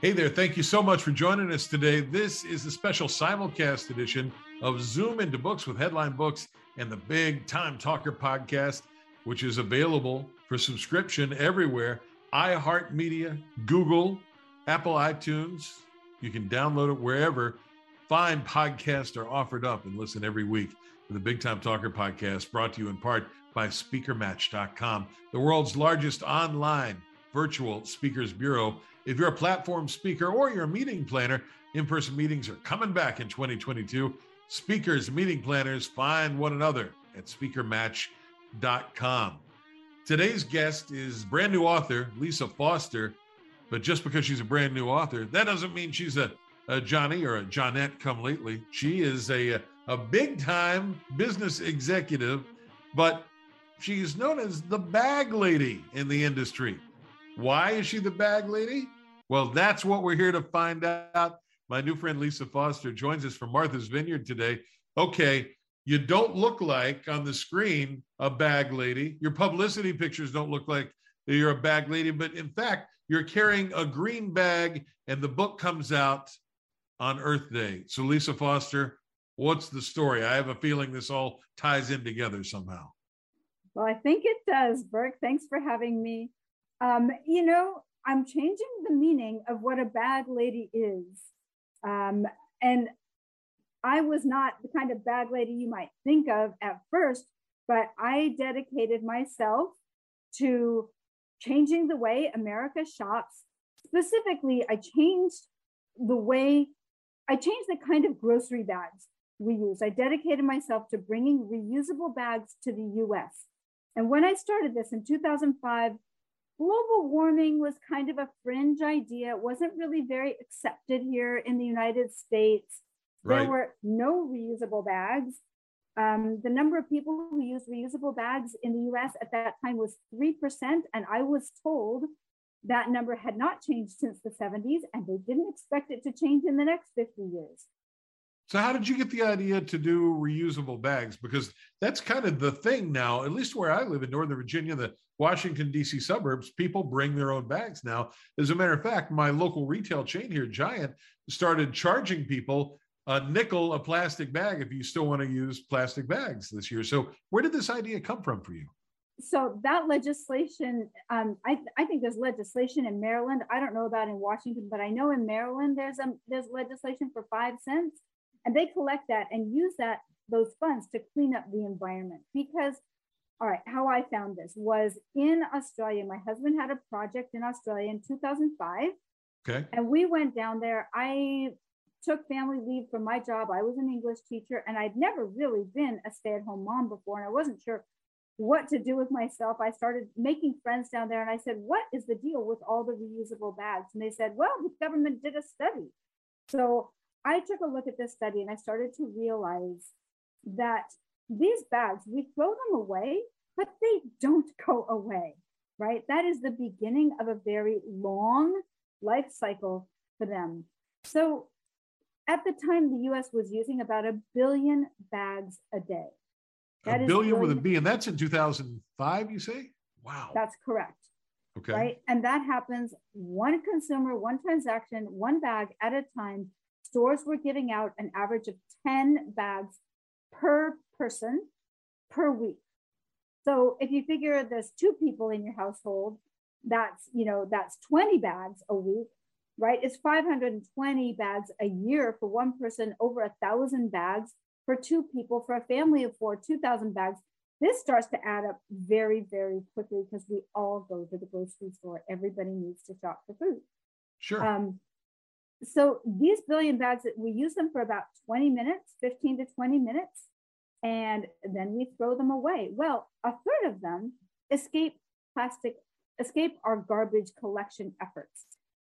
Hey there, thank you so much for joining us today. This is a special simulcast edition of Zoom into Books with Headline Books and the Big Time Talker podcast, which is available for subscription everywhere iHeartMedia, Google, Apple iTunes. You can download it wherever fine podcasts are offered up and listen every week to the Big Time Talker podcast, brought to you in part by SpeakerMatch.com, the world's largest online virtual speakers bureau if you're a platform speaker or you're a meeting planner, in person meetings are coming back in 2022. Speakers, meeting planners find one another at speakermatch.com. Today's guest is brand new author, Lisa Foster. But just because she's a brand new author, that doesn't mean she's a, a Johnny or a Johnette come lately. She is a, a big time business executive, but she's known as the bag lady in the industry. Why is she the bag lady? Well, that's what we're here to find out. My new friend Lisa Foster joins us from Martha's Vineyard today. Okay, you don't look like on the screen a bag lady. Your publicity pictures don't look like you're a bag lady, but in fact, you're carrying a green bag and the book comes out on Earth Day. So, Lisa Foster, what's the story? I have a feeling this all ties in together somehow. Well, I think it does, Burke. Thanks for having me. Um, you know, I'm changing the meaning of what a bad lady is. Um, and I was not the kind of bad lady you might think of at first, but I dedicated myself to changing the way America shops. Specifically, I changed the way, I changed the kind of grocery bags we use. I dedicated myself to bringing reusable bags to the US. And when I started this in 2005, global warming was kind of a fringe idea. It wasn't really very accepted here in the United States. Right. There were no reusable bags. Um, the number of people who use reusable bags in the US at that time was 3%. And I was told that number had not changed since the 70s, and they didn't expect it to change in the next 50 years. So, how did you get the idea to do reusable bags? Because that's kind of the thing now, at least where I live in Northern Virginia, the Washington, D.C. suburbs, people bring their own bags now. As a matter of fact, my local retail chain here, Giant, started charging people a nickel a plastic bag if you still want to use plastic bags this year. So, where did this idea come from for you? So that legislation, um, I, I think there's legislation in Maryland. I don't know about in Washington, but I know in Maryland there's a, there's legislation for five cents, and they collect that and use that those funds to clean up the environment because all right, how I found this was in Australia. My husband had a project in Australia in 2005. Okay. And we went down there. I took family leave from my job. I was an English teacher and I'd never really been a stay at home mom before. And I wasn't sure what to do with myself. I started making friends down there and I said, What is the deal with all the reusable bags? And they said, Well, the government did a study. So I took a look at this study and I started to realize that these bags, we throw them away, but they don't go away, right? That is the beginning of a very long life cycle for them. So at the time, the US was using about a billion bags a day. That a billion with a B, and that's in 2005, you say? Wow. That's correct. Okay. Right. And that happens one consumer, one transaction, one bag at a time. Stores were giving out an average of 10 bags per person per week. So if you figure there's two people in your household, that's, you know, that's 20 bags a week, right? It's 520 bags a year for one person, over a thousand bags for two people, for a family of four, 2,000 bags. This starts to add up very, very quickly because we all go to the grocery store. Everybody needs to shop for food. Sure. Um, so these billion bags, we use them for about 20 minutes, 15 to 20 minutes and then we throw them away. Well, a third of them escape plastic, escape our garbage collection efforts.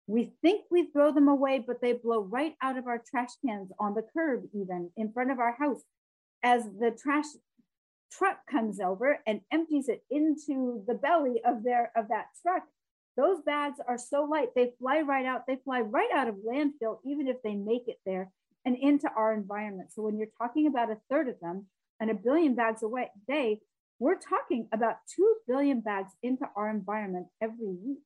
We think we throw them away, but they blow right out of our trash cans on the curb, even in front of our house. As the trash truck comes over and empties it into the belly of their of that truck, those bags are so light they fly right out. They fly right out of landfill, even if they make it there and into our environment. So when you're talking about a third of them and a billion bags a day, we're talking about 2 billion bags into our environment every week.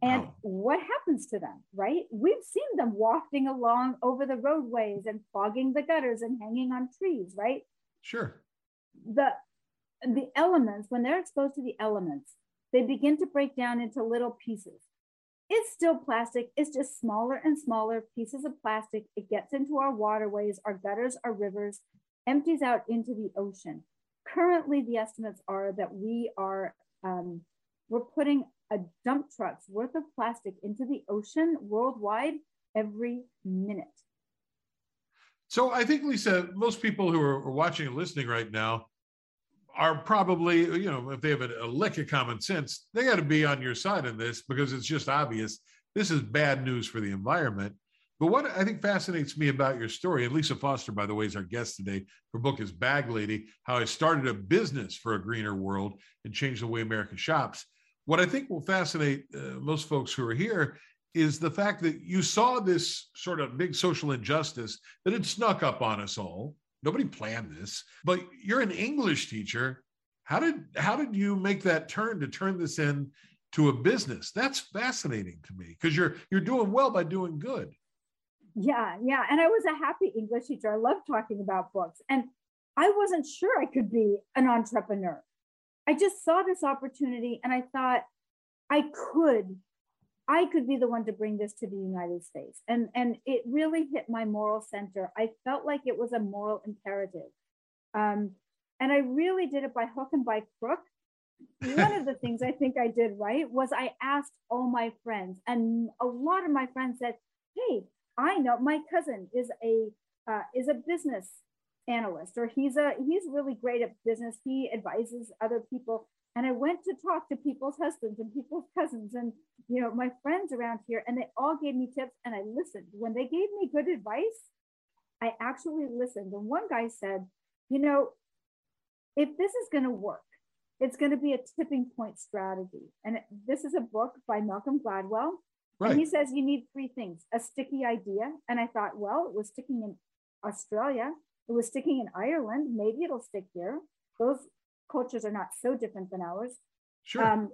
And wow. what happens to them, right? We've seen them wafting along over the roadways and fogging the gutters and hanging on trees, right? Sure. The the elements, when they're exposed to the elements, they begin to break down into little pieces. It's still plastic, it's just smaller and smaller pieces of plastic. It gets into our waterways, our gutters, our rivers, empties out into the ocean. Currently, the estimates are that we are um, we're putting a dump truck's worth of plastic into the ocean worldwide every minute. So I think, Lisa, most people who are watching and listening right now are probably, you know, if they have a, a lick of common sense, they got to be on your side in this because it's just obvious this is bad news for the environment. But what I think fascinates me about your story, and Lisa Foster, by the way, is our guest today. Her book is Bag Lady How I Started a Business for a Greener World and Changed the Way America Shops. What I think will fascinate uh, most folks who are here is the fact that you saw this sort of big social injustice that had snuck up on us all. Nobody planned this, but you're an English teacher. How did how did you make that turn to turn this in to a business? That's fascinating to me because you're you're doing well by doing good. Yeah, yeah. And I was a happy English teacher. I love talking about books. And I wasn't sure I could be an entrepreneur. I just saw this opportunity and I thought I could I could be the one to bring this to the United States. And and it really hit my moral center. I felt like it was a moral imperative. Um, and I really did it by hook and by crook. One of the things I think I did right was I asked all my friends, and a lot of my friends said, "Hey, I know my cousin is a uh, is a business analyst or he's a he's really great at business he advises other people and i went to talk to people's husbands and people's cousins and you know my friends around here and they all gave me tips and i listened when they gave me good advice i actually listened and one guy said you know if this is going to work it's going to be a tipping point strategy and this is a book by malcolm gladwell right. and he says you need three things a sticky idea and i thought well it was sticking in australia it was sticking in Ireland. Maybe it'll stick here. Those cultures are not so different than ours. Sure. Um,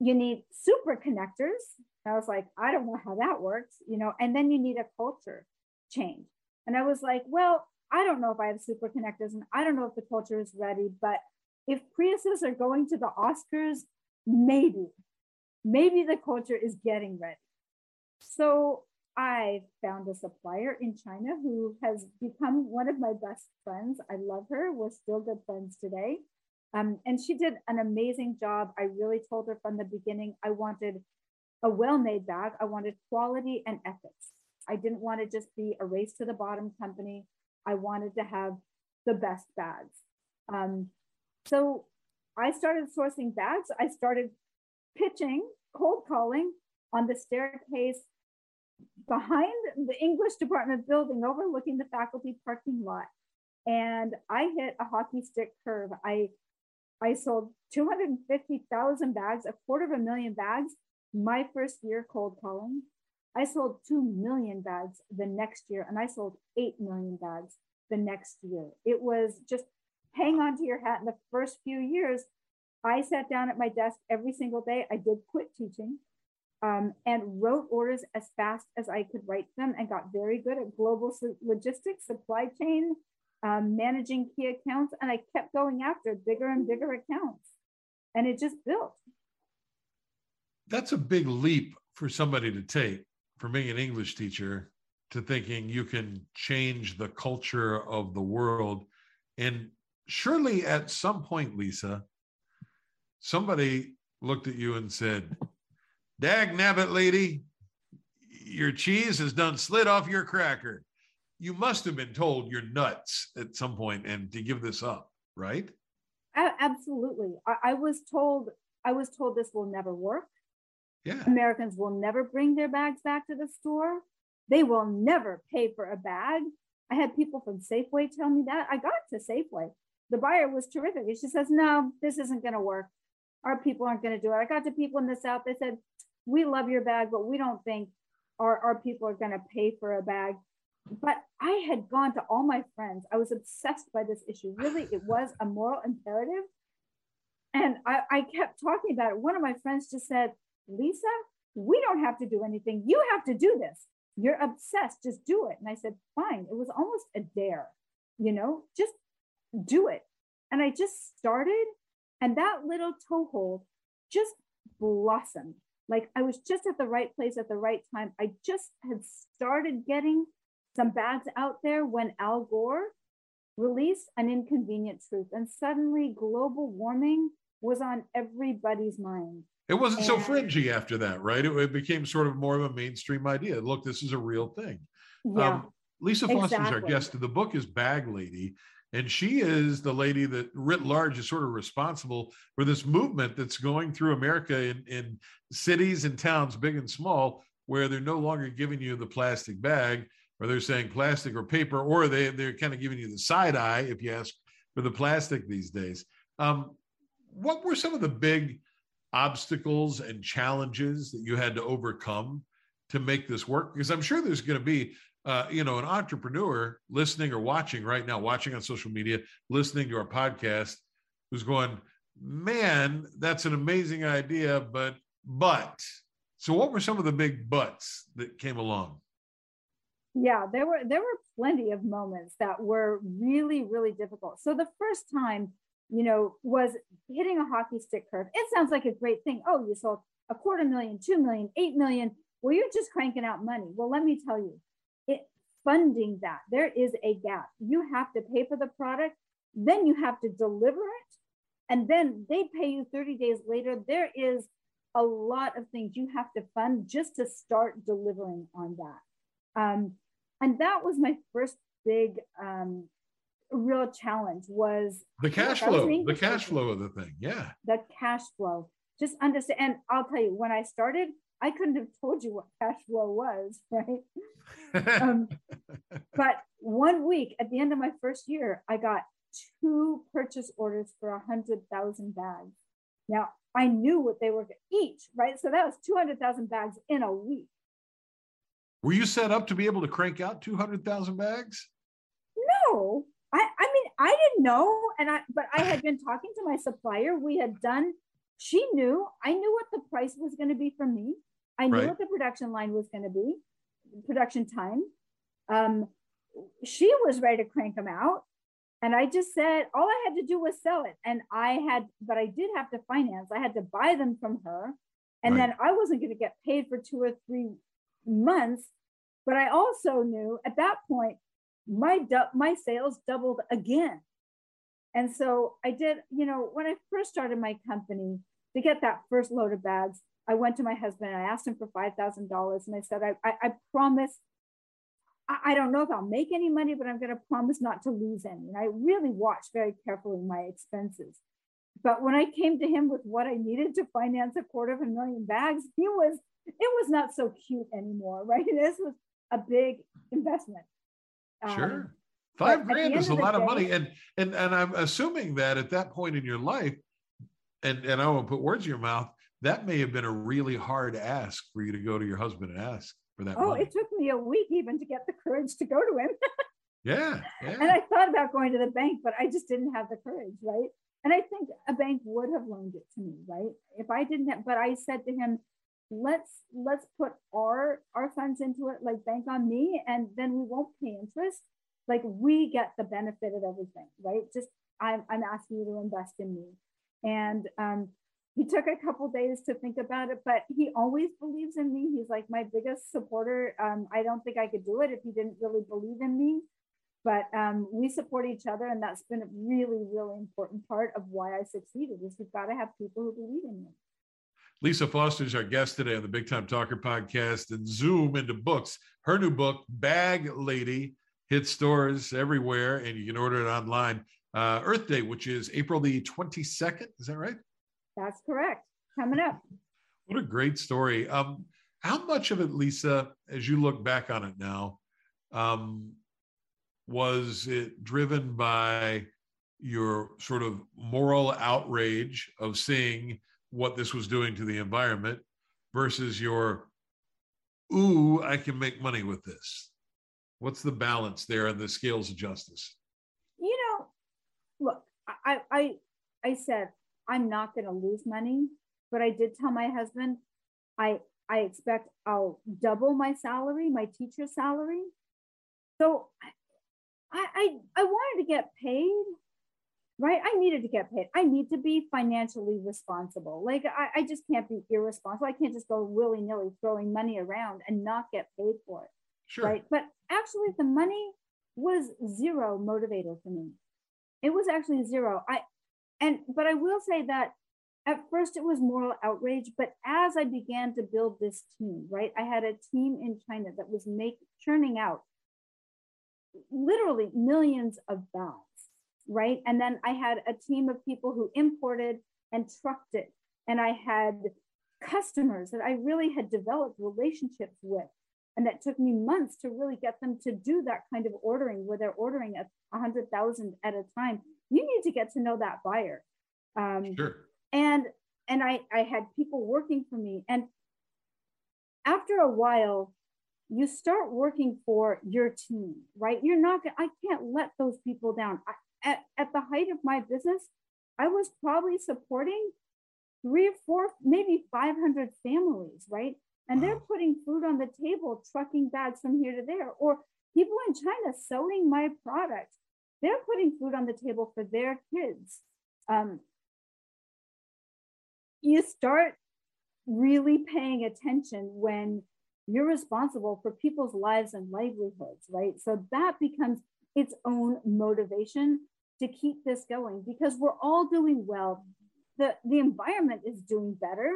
you need super connectors. I was like, I don't know how that works, you know, and then you need a culture change. And I was like, well, I don't know if I have super connectors and I don't know if the culture is ready, but if Priuses are going to the Oscars, maybe, maybe the culture is getting ready. So I found a supplier in China who has become one of my best friends. I love her. We're still good friends today. Um, and she did an amazing job. I really told her from the beginning I wanted a well made bag, I wanted quality and ethics. I didn't want to just be a race to the bottom company. I wanted to have the best bags. Um, so I started sourcing bags. I started pitching, cold calling on the staircase behind the English department building overlooking the faculty parking lot. And I hit a hockey stick curve. I I sold 250,000 bags, a quarter of a million bags my first year cold calling. I sold 2 million bags the next year, and I sold 8 million bags the next year. It was just hang on to your hat. In the first few years, I sat down at my desk every single day. I did quit teaching um, and wrote orders as fast as I could write them and got very good at global logistics, supply chain, um, managing key accounts. And I kept going after bigger and bigger accounts. And it just built. That's a big leap for somebody to take, from being an English teacher, to thinking you can change the culture of the world. And surely at some point, Lisa, somebody looked at you and said, Dag nabbit, lady, your cheese has done slid off your cracker. You must have been told you're nuts at some point and to give this up, right? Absolutely. I, I was told I was told this will never work. Yeah. Americans will never bring their bags back to the store. They will never pay for a bag. I had people from Safeway tell me that. I got to Safeway. The buyer was terrific. And she says, No, this isn't going to work. Our people aren't going to do it. I got to people in the South. They said, we love your bag, but we don't think our, our people are going to pay for a bag. But I had gone to all my friends. I was obsessed by this issue. Really, it was a moral imperative. And I, I kept talking about it. One of my friends just said, Lisa, we don't have to do anything. You have to do this. You're obsessed. Just do it. And I said, Fine. It was almost a dare, you know, just do it. And I just started, and that little toehold just blossomed. Like I was just at the right place at the right time. I just had started getting some bags out there when Al Gore released An Inconvenient Truth. And suddenly global warming was on everybody's mind. It wasn't and, so fringy after that, right? It, it, became sort of more of a mainstream idea. Look, this is a real thing. Yeah, um, Lisa Foster exactly. is our guest. The book is Bag Lady. And she is the lady that, writ large, is sort of responsible for this movement that's going through America in, in cities and towns, big and small, where they're no longer giving you the plastic bag, or they're saying plastic or paper, or they, they're kind of giving you the side eye, if you ask for the plastic these days. Um, what were some of the big obstacles and challenges that you had to overcome to make this work? Because I'm sure there's going to be, uh, you know, an entrepreneur listening or watching right now, watching on social media, listening to our podcast, who's going, "Man, that's an amazing idea," but but. So, what were some of the big buts that came along? Yeah, there were there were plenty of moments that were really really difficult. So the first time you know, was hitting a hockey stick curve. It sounds like a great thing. Oh, you sold a quarter million, two million, eight million. Well, you're just cranking out money. Well, let me tell you, it funding that there is a gap. You have to pay for the product, then you have to deliver it, and then they pay you 30 days later. There is a lot of things you have to fund just to start delivering on that. Um, and that was my first big um, real challenge was the cash flow the cash flow of the thing yeah the cash flow just understand and i'll tell you when i started i couldn't have told you what cash flow was right um, but one week at the end of my first year i got two purchase orders for a hundred thousand bags now i knew what they were each right so that was 200000 bags in a week were you set up to be able to crank out 200000 bags no I, I mean, I didn't know, and I but I had been talking to my supplier. We had done. She knew. I knew what the price was going to be for me. I knew right. what the production line was going to be, production time. Um, she was ready to crank them out, and I just said all I had to do was sell it. And I had, but I did have to finance. I had to buy them from her, and right. then I wasn't going to get paid for two or three months. But I also knew at that point my my sales doubled again. And so I did, you know, when I first started my company to get that first load of bags, I went to my husband and I asked him for $5,000. And I said, I, I, I promise, I, I don't know if I'll make any money, but I'm going to promise not to lose any. And I really watched very carefully my expenses. But when I came to him with what I needed to finance a quarter of a million bags, he was, it was not so cute anymore, right? This was a big investment. Sure. Um, Five grand is a lot day, of money. And and and I'm assuming that at that point in your life, and, and I won't put words in your mouth, that may have been a really hard ask for you to go to your husband and ask for that. Oh, money. it took me a week even to get the courage to go to him. yeah, yeah. And I thought about going to the bank, but I just didn't have the courage, right? And I think a bank would have loaned it to me, right? If I didn't have, but I said to him, let's let's put our our funds into it like bank on me and then we won't pay interest like we get the benefit of everything right just i'm, I'm asking you to invest in me and um, he took a couple days to think about it but he always believes in me he's like my biggest supporter um, i don't think i could do it if he didn't really believe in me but um, we support each other and that's been a really really important part of why i succeeded is you've got to have people who believe in you Lisa Foster is our guest today on the Big Time Talker podcast and zoom into books. Her new book, Bag Lady, hits stores everywhere and you can order it online. Uh, Earth Day, which is April the 22nd. Is that right? That's correct. Coming up. What a great story. Um, how much of it, Lisa, as you look back on it now, um, was it driven by your sort of moral outrage of seeing what this was doing to the environment versus your, ooh, I can make money with this? What's the balance there and the scales of justice? You know, look, I, I, I said, I'm not going to lose money, but I did tell my husband, I I expect I'll double my salary, my teacher salary. So I I I wanted to get paid, right? I needed to get paid. I need to be financially responsible. Like I, I just can't be irresponsible. I can't just go willy-nilly throwing money around and not get paid for it. Sure. Right. But actually the money was zero motivator for me. It was actually zero. I and but I will say that at first it was moral outrage, but as I began to build this team, right, I had a team in China that was make churning out literally millions of bags, right? And then I had a team of people who imported and trucked it. And I had customers that I really had developed relationships with. And that took me months to really get them to do that kind of ordering where they're ordering a 100,000 at a time. You need to get to know that buyer. Um, sure. and and I, I had people working for me. And after a while you start working for your team right? You're not i can't let those people down. I, at, at the height of my business i was probably supporting three or four maybe 500 families right? And they're putting food on the table trucking bags from here to there. Or people in china selling my product they're putting food on the table for their kids um, you start really paying attention when you're responsible for people's lives and livelihoods, right? So that becomes its own motivation to keep this going because we're all doing well. The, the environment is doing better.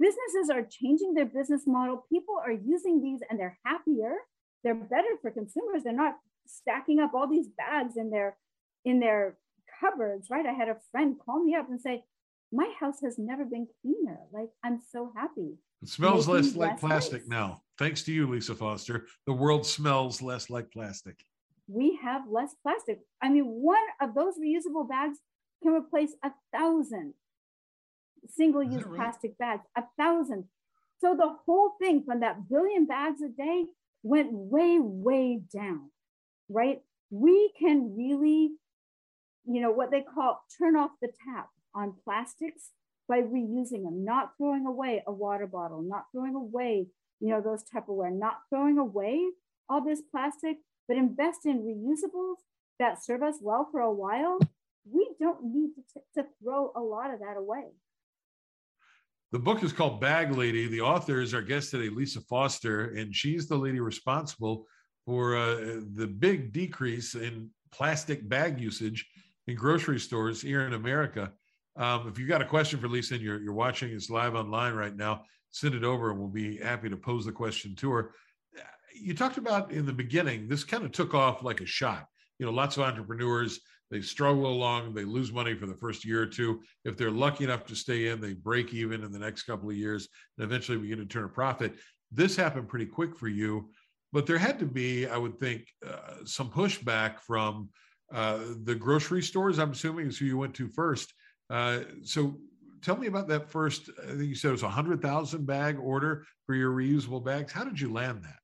Businesses are changing their business model. People are using these and they're happier. They're better for consumers. They're not stacking up all these bags in their in their cupboards, right? I had a friend call me up and say, my house has never been cleaner. Like I'm so happy. It smells less like plastic now. Thanks to you, Lisa Foster. The world smells less like plastic. We have less plastic. I mean, one of those reusable bags can replace a thousand single-use right? plastic bags. A thousand. So the whole thing from that billion bags a day went way, way down, right? We can really, you know, what they call turn off the tap on plastics by reusing them, not throwing away a water bottle, not throwing away, you know, those Tupperware, not throwing away all this plastic, but invest in reusables that serve us well for a while. We don't need to, t- to throw a lot of that away. The book is called Bag Lady. The author is our guest today, Lisa Foster, and she's the lady responsible for uh, the big decrease in plastic bag usage in grocery stores here in America. Um, if you got a question for Lisa and you're, you're watching us live online right now, send it over and we'll be happy to pose the question to her. You talked about in the beginning, this kind of took off like a shot. You know, lots of entrepreneurs, they struggle along, they lose money for the first year or two. If they're lucky enough to stay in, they break even in the next couple of years and eventually begin to turn a profit. This happened pretty quick for you, but there had to be, I would think, uh, some pushback from uh, the grocery stores, I'm assuming is who you went to first uh, so tell me about that first, I think you said it was a 100,000 bag order for your reusable bags. How did you land that?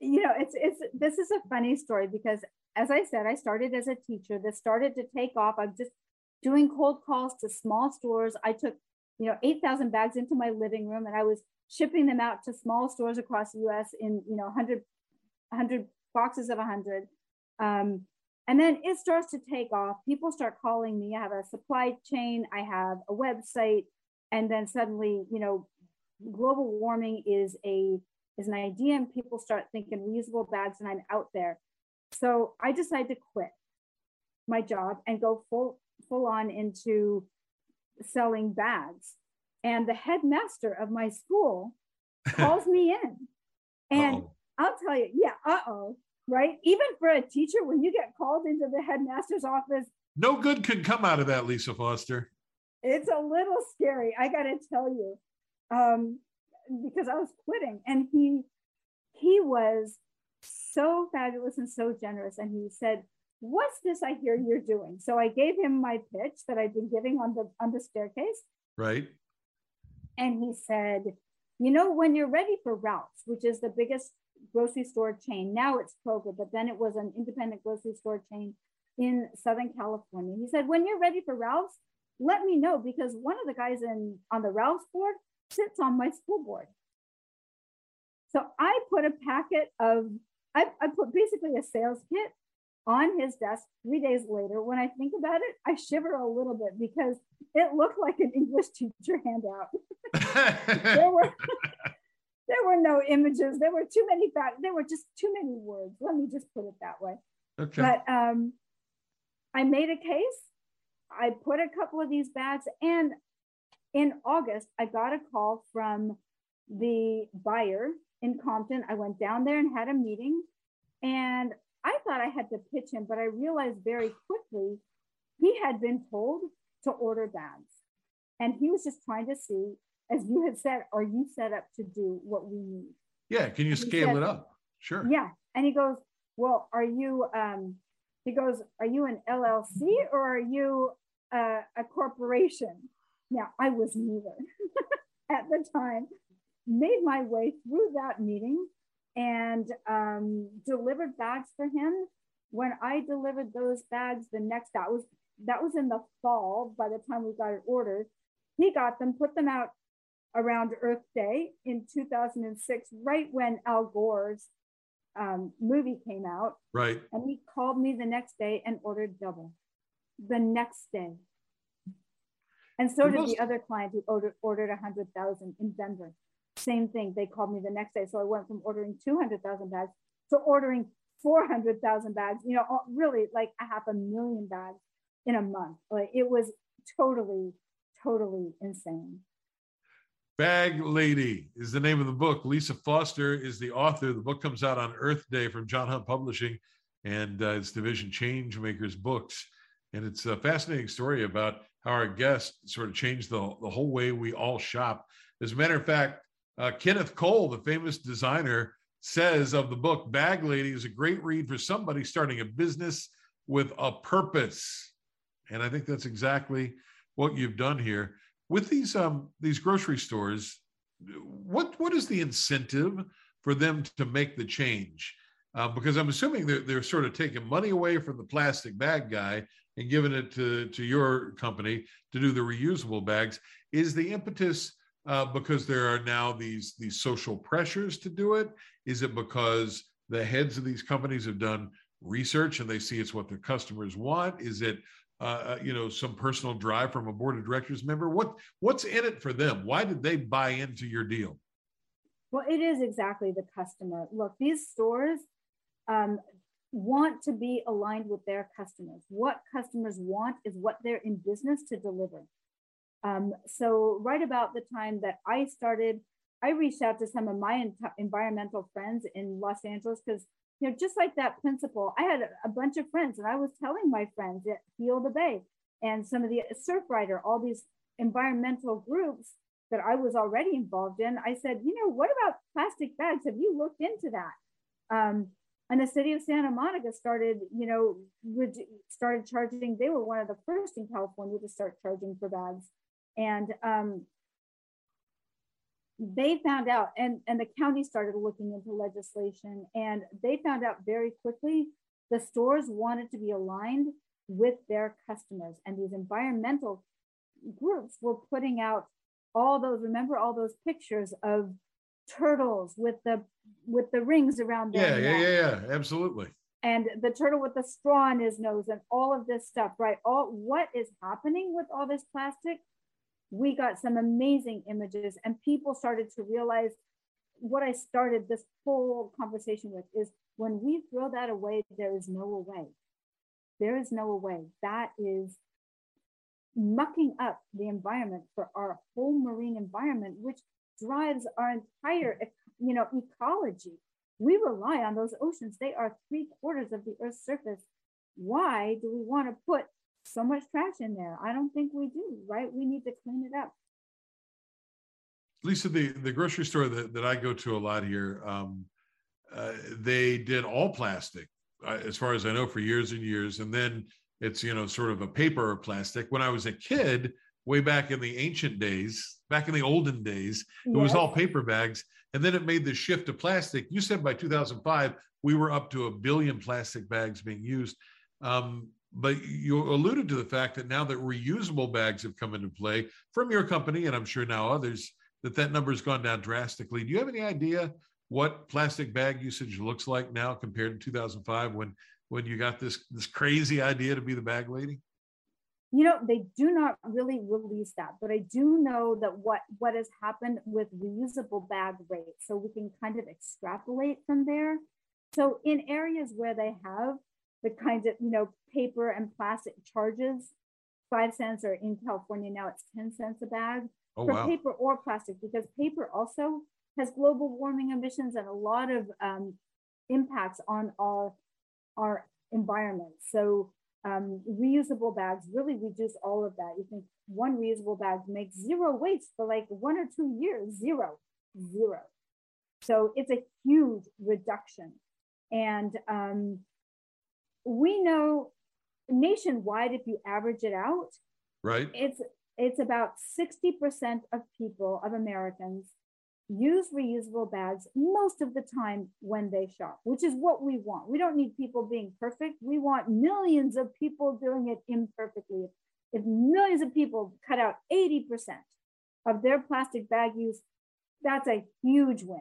You know, it's, it's, this is a funny story because as I said, I started as a teacher. This started to take off. I'm just doing cold calls to small stores. I took, you know, 8,000 bags into my living room and I was shipping them out to small stores across the US in, you know, 100, 100 boxes of 100. Um, and then it starts to take off. People start calling me. I have a supply chain, I have a website, and then suddenly, you know, global warming is a is an idea, and people start thinking reusable bags, and I'm out there. So I decided to quit my job and go full full on into selling bags. And the headmaster of my school calls me in. And Uh-oh. I'll tell you, yeah, uh-oh right? Even for a teacher, when you get called into the headmaster's office, no good can come out of that, Lisa Foster. It's a little scary, I got to tell you, um, because I was quitting, and he he was so fabulous and so generous, and he said, "What's this I hear you're doing?" So I gave him my pitch that I'd been giving on the on the staircase, right? And he said, "You know, when you're ready for Ralph's, which is the biggest grocery store chain. Now it's Kroger, but then it was an independent grocery store chain in Southern California. He said, when you're ready for Ralph's, let me know because one of the guys in on the Ralph's board sits on my school board. So I put a packet of, I, I put basically a sales kit on his desk three days later. When I think about it, I shiver a little bit because it looked like an English teacher handout. there were there were no images. There were too many facts. There were just too many words. Let me just put it that way. Okay. But um, I made a case. I put a couple of these bags, and in August, I got a call from the buyer in Compton. I went down there and had a meeting, and I thought I had to pitch him, but I realized very quickly he had been told to order bags. And he was just trying to see, as you had said, are you set up to do what we need? Yeah. Can you scale said, it up? Sure. Yeah. And he goes, Well, are you, um, he goes, Are you an LLC or are you a, a corporation? Now, I was neither at the time, made my way through that meeting and um, delivered bags for him. When I delivered those bags, the next that was that was in the fall. By the time we got it ordered, he got them, put them out around Earth Day in 2006, right when Al Gore's um, movie came out. Right. And he called me the next day and ordered double. The next day. And so the did most... the other client who ordered ordered 100,000 in Denver. Same thing. They called me the next day. So I went from ordering 200,000 bags to ordering 400,000 bags, you know, really like a half a million bags in a month. Like it was totally, totally insane. Bag Lady is the name of the book. Lisa Foster is the author. The book comes out on Earth Day from John Hunt Publishing and uh, its division Changemakers Books. And it's a fascinating story about how our guest sort of changed the, the whole way we all shop. As a matter of fact, uh, Kenneth Cole, the famous designer, says of the book, Bag Lady is a great read for somebody starting a business with a purpose. And I think that's exactly what you've done here. With these um, these grocery stores, what what is the incentive for them to make the change? Uh, because I'm assuming they're, they're sort of taking money away from the plastic bag guy and giving it to, to your company to do the reusable bags. Is the impetus uh, because there are now these these social pressures to do it? Is it because the heads of these companies have done research and they see it's what their customers want? Is it uh, uh, you know some personal drive from a board of directors member? What what's in it for them? Why did they buy into your deal? Well, it is exactly the customer. Look, these stores um, want to be aligned with their customers. What customers want is what they're in business to deliver. Um, so right about the time that I started, I reached out to some of my environmental friends in Los Angeles because, you know, just like that principle, I had a bunch of friends and I was telling my friends at Heal the Bay and some of the Surfrider, all these environmental groups that I was already involved in. I said, you know, what about plastic bags? Have you looked into that? Um, and the city of Santa Monica started, you know, started charging. They were one of the first in California to start charging for bags. And um, they found out, and, and the county started looking into legislation, and they found out very quickly the stores wanted to be aligned with their customers. And these environmental groups were putting out all those, remember all those pictures of turtles with the with the rings around their yeah, yeah, yeah, yeah, absolutely. And the turtle with the straw in his nose and all of this stuff, right? All what is happening with all this plastic we got some amazing images and people started to realize what I started this whole conversation with is when we throw that away, there is no way. There is no way. That is mucking up the environment for our whole marine environment, which drives our entire, you know, ecology. We rely on those oceans. They are three quarters of the Earth's surface. Why do we want to put so much trash in there. I don't think we do, right? We need to clean it up. Lisa, the, the grocery store that, that I go to a lot here, um, uh, they did all plastic, uh, as far as I know, for years and years. And then it's, you know, sort of a paper or plastic. When I was a kid, way back in the ancient days, back in the olden days, it yes. was all paper bags. And then it made the shift to plastic. You said by 2005, we were up to a billion plastic bags being used. Um, but you alluded to the fact that now that reusable bags have come into play from your company, and I'm sure now others, that that number has gone down drastically. Do you have any idea what plastic bag usage looks like now compared to 2005 when when you got this this crazy idea to be the bag lady? You know, they do not really release that, but I do know that what what has happened with reusable bag rates, so we can kind of extrapolate from there. So in areas where they have the kinds of, you know, paper and plastic charges, five cents, or in California now it's 10 cents a bag oh, for wow. paper or plastic, because paper also has global warming emissions and a lot of um, impacts on our, our environment. So um, reusable bags really reduce all of that. You think one reusable bag makes zero waste for like one or two years, zero, zero. So it's a huge reduction. And um, we know nationwide, if you average it out, right, it's it's about 60% of people of Americans use reusable bags most of the time when they shop, which is what we want. We don't need people being perfect. We want millions of people doing it imperfectly. If millions of people cut out 80% of their plastic bag use, that's a huge win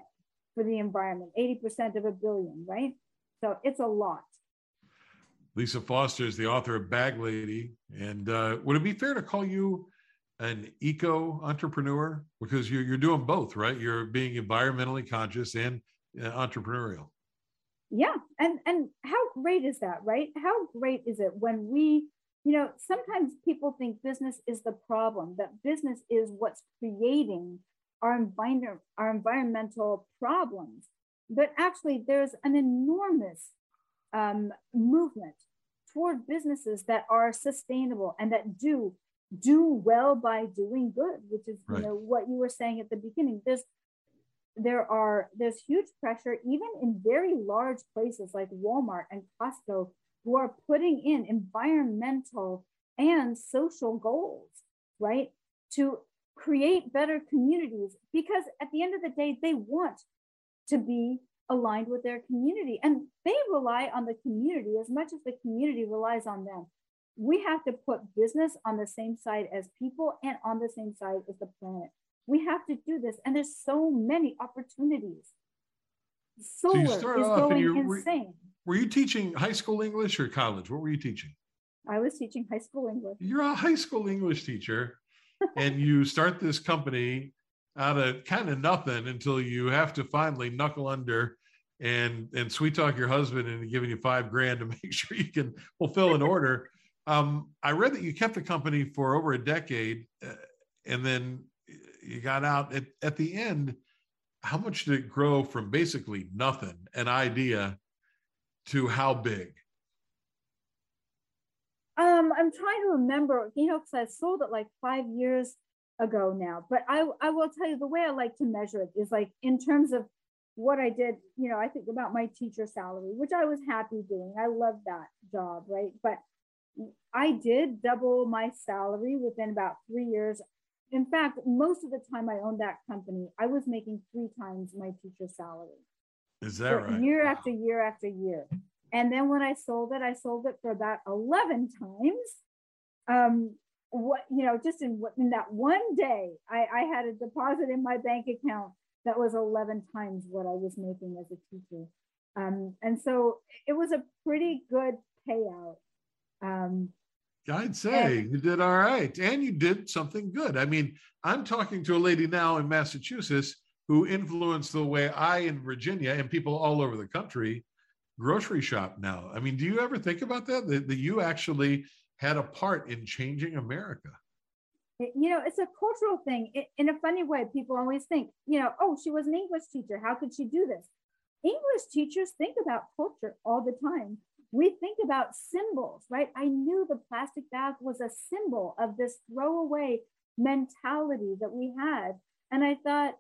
for the environment. 80% of a billion, right? So it's a lot. Lisa Foster is the author of Bag Lady. And uh, would it be fair to call you an eco entrepreneur? Because you're, you're doing both, right? You're being environmentally conscious and uh, entrepreneurial. Yeah. And, and how great is that, right? How great is it when we, you know, sometimes people think business is the problem, that business is what's creating our, envir- our environmental problems. But actually, there's an enormous um, movement toward businesses that are sustainable and that do do well by doing good, which is right. you know what you were saying at the beginning. There's there are there's huge pressure even in very large places like Walmart and Costco who are putting in environmental and social goals, right? To create better communities because at the end of the day they want to be aligned with their community and they rely on the community as much as the community relies on them. We have to put business on the same side as people and on the same side as the planet. We have to do this and there's so many opportunities. Solar so is going insane were, were you teaching high school english or college? What were you teaching? I was teaching high school english. You're a high school english teacher and you start this company out of kind of nothing until you have to finally knuckle under and and sweet talk your husband and giving you five grand to make sure you can fulfill an order. Um, I read that you kept the company for over a decade, uh, and then you got out at, at the end. How much did it grow from basically nothing, an idea, to how big? Um, I'm trying to remember, you know, because I sold it like five years ago now. But I, I will tell you the way I like to measure it is like in terms of what I did, you know, I think about my teacher salary, which I was happy doing. I love that job, right? But I did double my salary within about three years. In fact, most of the time I owned that company, I was making three times my teacher salary. Is that right? Year wow. after year after year. And then when I sold it, I sold it for about 11 times. Um, what you know just in, in that one day I, I had a deposit in my bank account that was 11 times what i was making as a teacher um, and so it was a pretty good payout um, I'd say and, you did all right. And you did something good. I mean, I'm talking to a lady now in Massachusetts who influenced the way I in Virginia and people all over the country grocery shop now. I mean, do you ever think about that? That, that you actually had a part in changing America. You know, it's a cultural thing. It, in a funny way, people always think, you know, oh, she was an English teacher. How could she do this? English teachers think about culture all the time. We think about symbols, right? I knew the plastic bag was a symbol of this throwaway mentality that we had. And I thought,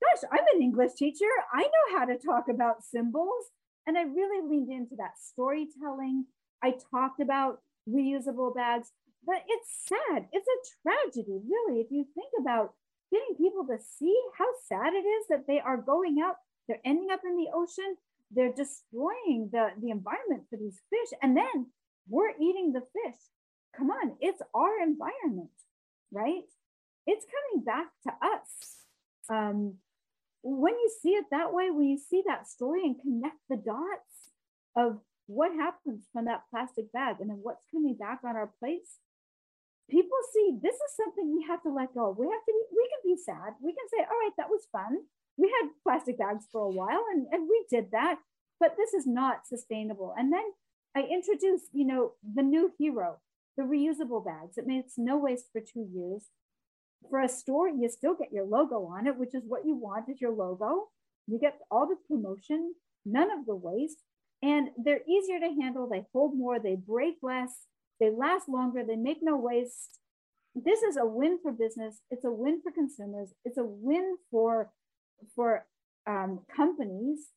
gosh, I'm an English teacher. I know how to talk about symbols. And I really leaned into that storytelling. I talked about reusable bags. But it's sad. It's a tragedy, really, if you think about getting people to see how sad it is that they are going out, they're ending up in the ocean, they're destroying the, the environment for these fish. And then we're eating the fish. Come on, it's our environment, right? It's coming back to us. Um, when you see it that way, when you see that story and connect the dots of what happens from that plastic bag and then what's coming back on our plates, people see this is something we have to let go of. We have to be, we can be sad. We can say, all right, that was fun. We had plastic bags for a while and, and we did that, but this is not sustainable. And then I introduce you know, the new hero, the reusable bags. It makes no waste for two years. For a store, you still get your logo on it, which is what you want is your logo. You get all the promotion, none of the waste, and they're easier to handle. They hold more, they break less, they last longer, they make no waste. This is a win for business. It's a win for consumers. It's a win for for um, companies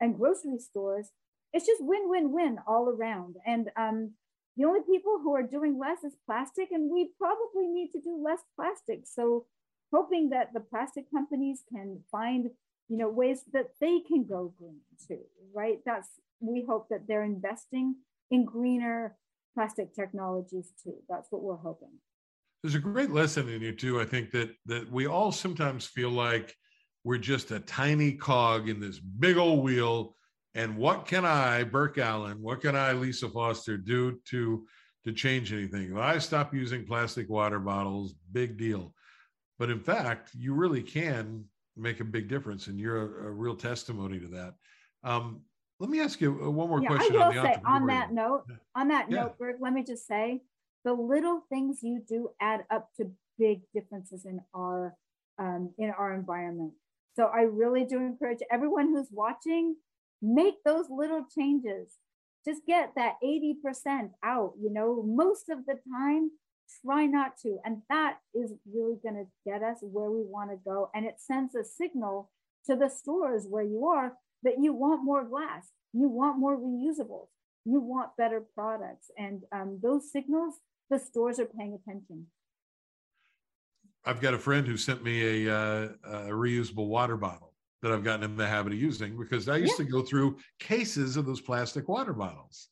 and grocery stores. It's just win win win all around. And um, the only people who are doing less is plastic, and we probably need to do less plastic. So, hoping that the plastic companies can find you know ways that they can go green too, right? That's we hope that they're investing in greener plastic technologies too. That's what we're hoping. There's a great lesson in you too. I think that that we all sometimes feel like we're just a tiny cog in this big old wheel. And what can I, Burke Allen, what can I, Lisa Foster, do to to change anything? If I stop using plastic water bottles, big deal. But in fact, you really can make a big difference, and you're a, a real testimony to that. Um, let me ask you uh, one more yeah, question. I will on say on that note, on that yeah. note, Burke, let me just say the little things you do add up to big differences in our um, in our environment. So I really do encourage everyone who's watching, make those little changes. Just get that 80% out, you know, most of the time, try not to. And that is really going to get us where we want to go. And it sends a signal to the stores where you are that you want more glass, you want more reusables, you want better products. And um, those signals, the stores are paying attention. I've got a friend who sent me a, uh, a, reusable water bottle that I've gotten in the habit of using because I used yeah. to go through cases of those plastic water bottles.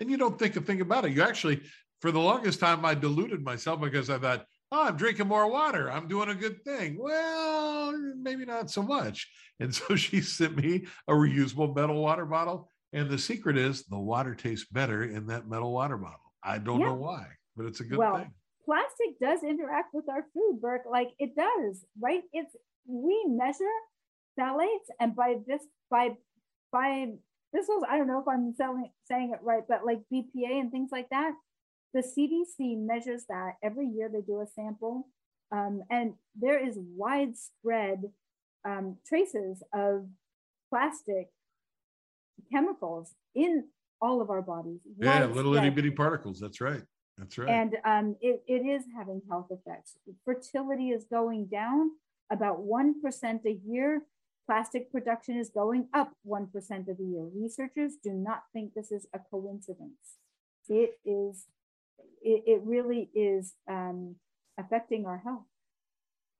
And you don't think a thing about it. You actually, for the longest time, I diluted myself because I thought, oh, I'm drinking more water. I'm doing a good thing. Well, maybe not so much. And so she sent me a reusable metal water bottle. And the secret is the water tastes better in that metal water bottle. I don't yeah. know why, but it's a good well, thing. Plastic does interact with our food, Burke. Like it does, right? It's we measure phthalates, and by this, by by this was I don't know if I'm selling, saying it right, but like BPA and things like that the CDC measures that every year they do a sample, um, and there is widespread um, traces of plastic chemicals in all of our bodies. Yeah, little itty bitty particles. That's right. That's right. And um, it, it is having health effects. Fertility is going down about 1% a year. Plastic production is going up 1% of the year. Researchers do not think this is a coincidence. It is it, it really is um, affecting our health.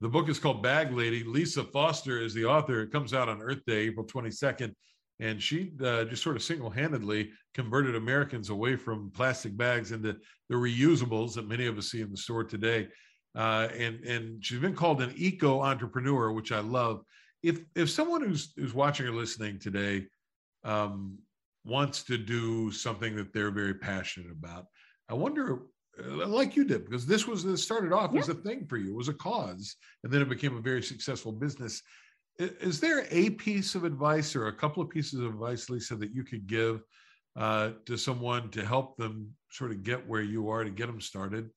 The book is called Bag Lady. Lisa Foster is the author. It comes out on Earth Day, April 22nd. And she uh, just sort of single handedly converted Americans away from plastic bags into the reusables that many of us see in the store today. Uh, and, and she's been called an eco entrepreneur, which I love. If, if someone who's, who's watching or listening today um, wants to do something that they're very passionate about, I wonder, uh, like you did, because this was this started off yeah. as a thing for you, it was a cause, and then it became a very successful business. Is there a piece of advice or a couple of pieces of advice, Lisa, that you could give uh, to someone to help them sort of get where you are, to get them started,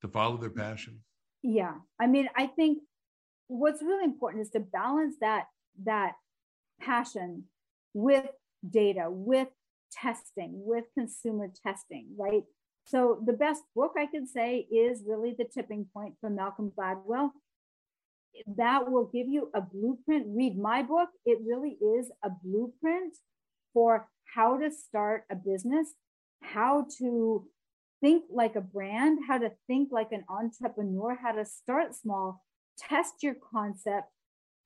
to follow their passion? Yeah, I mean, I think what's really important is to balance that that passion with data, with testing, with consumer testing, right? So the best book I could say is really The Tipping Point from Malcolm Gladwell. That will give you a blueprint. Read my book. It really is a blueprint for how to start a business, how to think like a brand, how to think like an entrepreneur, how to start small, test your concept,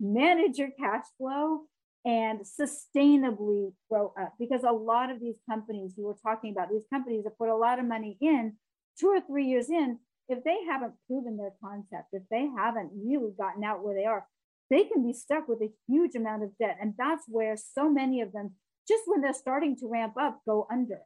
manage your cash flow, and sustainably grow up. Because a lot of these companies you were talking about these companies have put a lot of money in two or three years in if they haven't proven their concept if they haven't really gotten out where they are they can be stuck with a huge amount of debt. And that's where so many of them just when they're starting to ramp up go under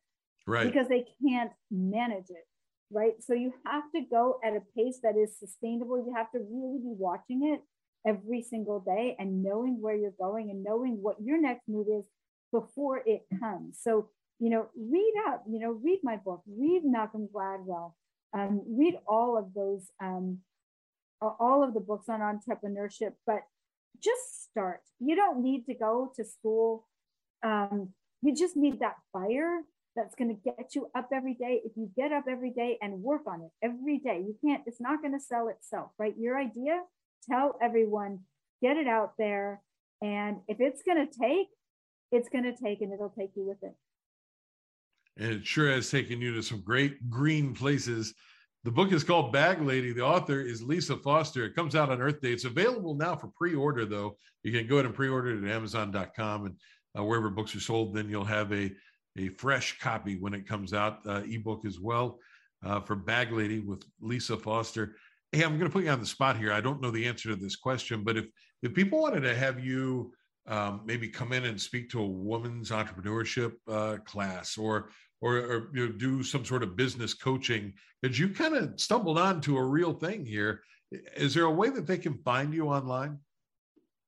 right. because they can't manage it right? So you have to go at a pace that is sustainable. You have to really be watching it every single day and knowing where you're going and knowing what your next move is before it comes. So, you know, read up, you know, read my book, read Malcolm Gladwell, um, read all of those, um, all of the books on entrepreneurship, but just start. You don't need to go to school. Um, you just need that fire that's going to get you up every day. If you get up every day and work on it every day, you can't, it's not going to sell itself, right? Your idea tell everyone, get it out there. And if it's going to take, it's going to take and it'll take you with it. And it sure has taken you to some great green places. The book is called Bag Lady. The author is Lisa Foster. It comes out on Earth Day. It's available now for pre order, though. You can go ahead and pre order it at Amazon.com and uh, wherever books are sold. Then you'll have a, a fresh copy when it comes out, uh, ebook as well uh, for Bag Lady with Lisa Foster hey, I'm going to put you on the spot here. I don't know the answer to this question, but if if people wanted to have you um, maybe come in and speak to a woman's entrepreneurship uh, class or or, or you know, do some sort of business coaching, because you kind of stumbled onto a real thing here. Is there a way that they can find you online?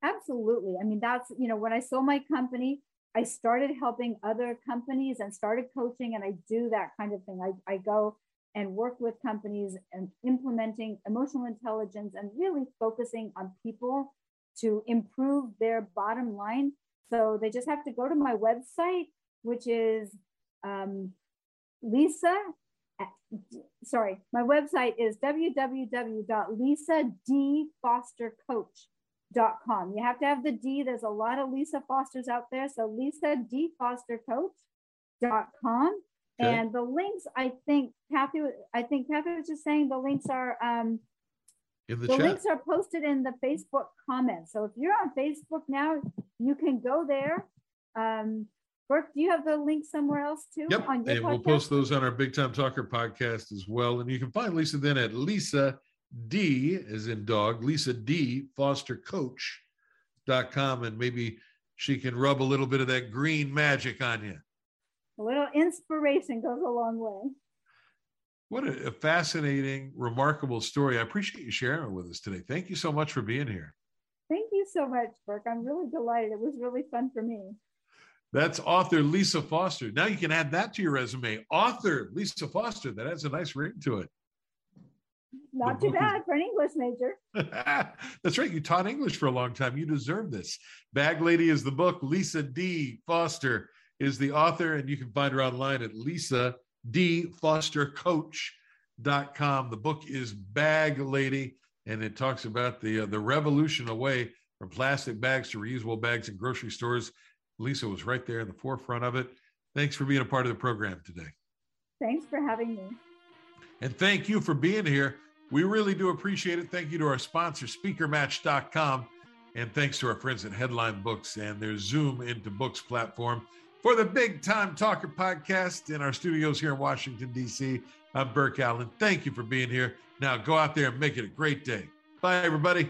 Absolutely. I mean, that's you know when I sold my company. I started helping other companies and started coaching, and I do that kind of thing. I, I go and work with companies and implementing emotional intelligence and really focusing on people to improve their bottom line. So they just have to go to my website, which is um, Lisa. Sorry, my website is www.lisadfostercoach.com. You have to have the D. There's a lot of Lisa Fosters out there. So lisadfostercoach.com Okay. And the links, I think Kathy, I think Kathy was just saying the links are um, in the, the chat. links are posted in the Facebook comments. So if you're on Facebook now, you can go there. Um, Burke, do you have the link somewhere else too? Yep. and podcast? we'll post those on our Big Time Talker podcast as well. And you can find Lisa then at Lisa D, as in dog, Lisa D Foster Coach.com. And maybe she can rub a little bit of that green magic on you a little inspiration goes a long way. What a, fascinating, remarkable story. I appreciate you sharing it with us today. Thank you so much for being here. Thank you so much, Burke. I'm really delighted. It was really fun for me. That's author Lisa Foster. Now you can add that to your resume. Author Lisa Foster. That has a nice ring to it. Not too bad is... for an English major. That's right. You taught English for a long time. You deserve this. Bag Lady is the book. Lisa D. Foster is the author, and you can find her online at Lisa D. Foster Coach.com. The book is Bag Lady, and it talks about the uh, the revolution away from plastic bags to reusable bags in grocery stores. Lisa was right there in the forefront of it. Thanks for being a part of the program today. Thanks for having me. And thank you for being here. We really do appreciate it. Thank you to our sponsor, SpeakerMatch.com. And thanks to our friends at Headline Books and their Zoom into Books platform. For the Big Time Talker podcast in our studios here in Washington, D.C., I'm Burke Allen. Thank you for being here. Now go out there and make it a great day. Bye, everybody.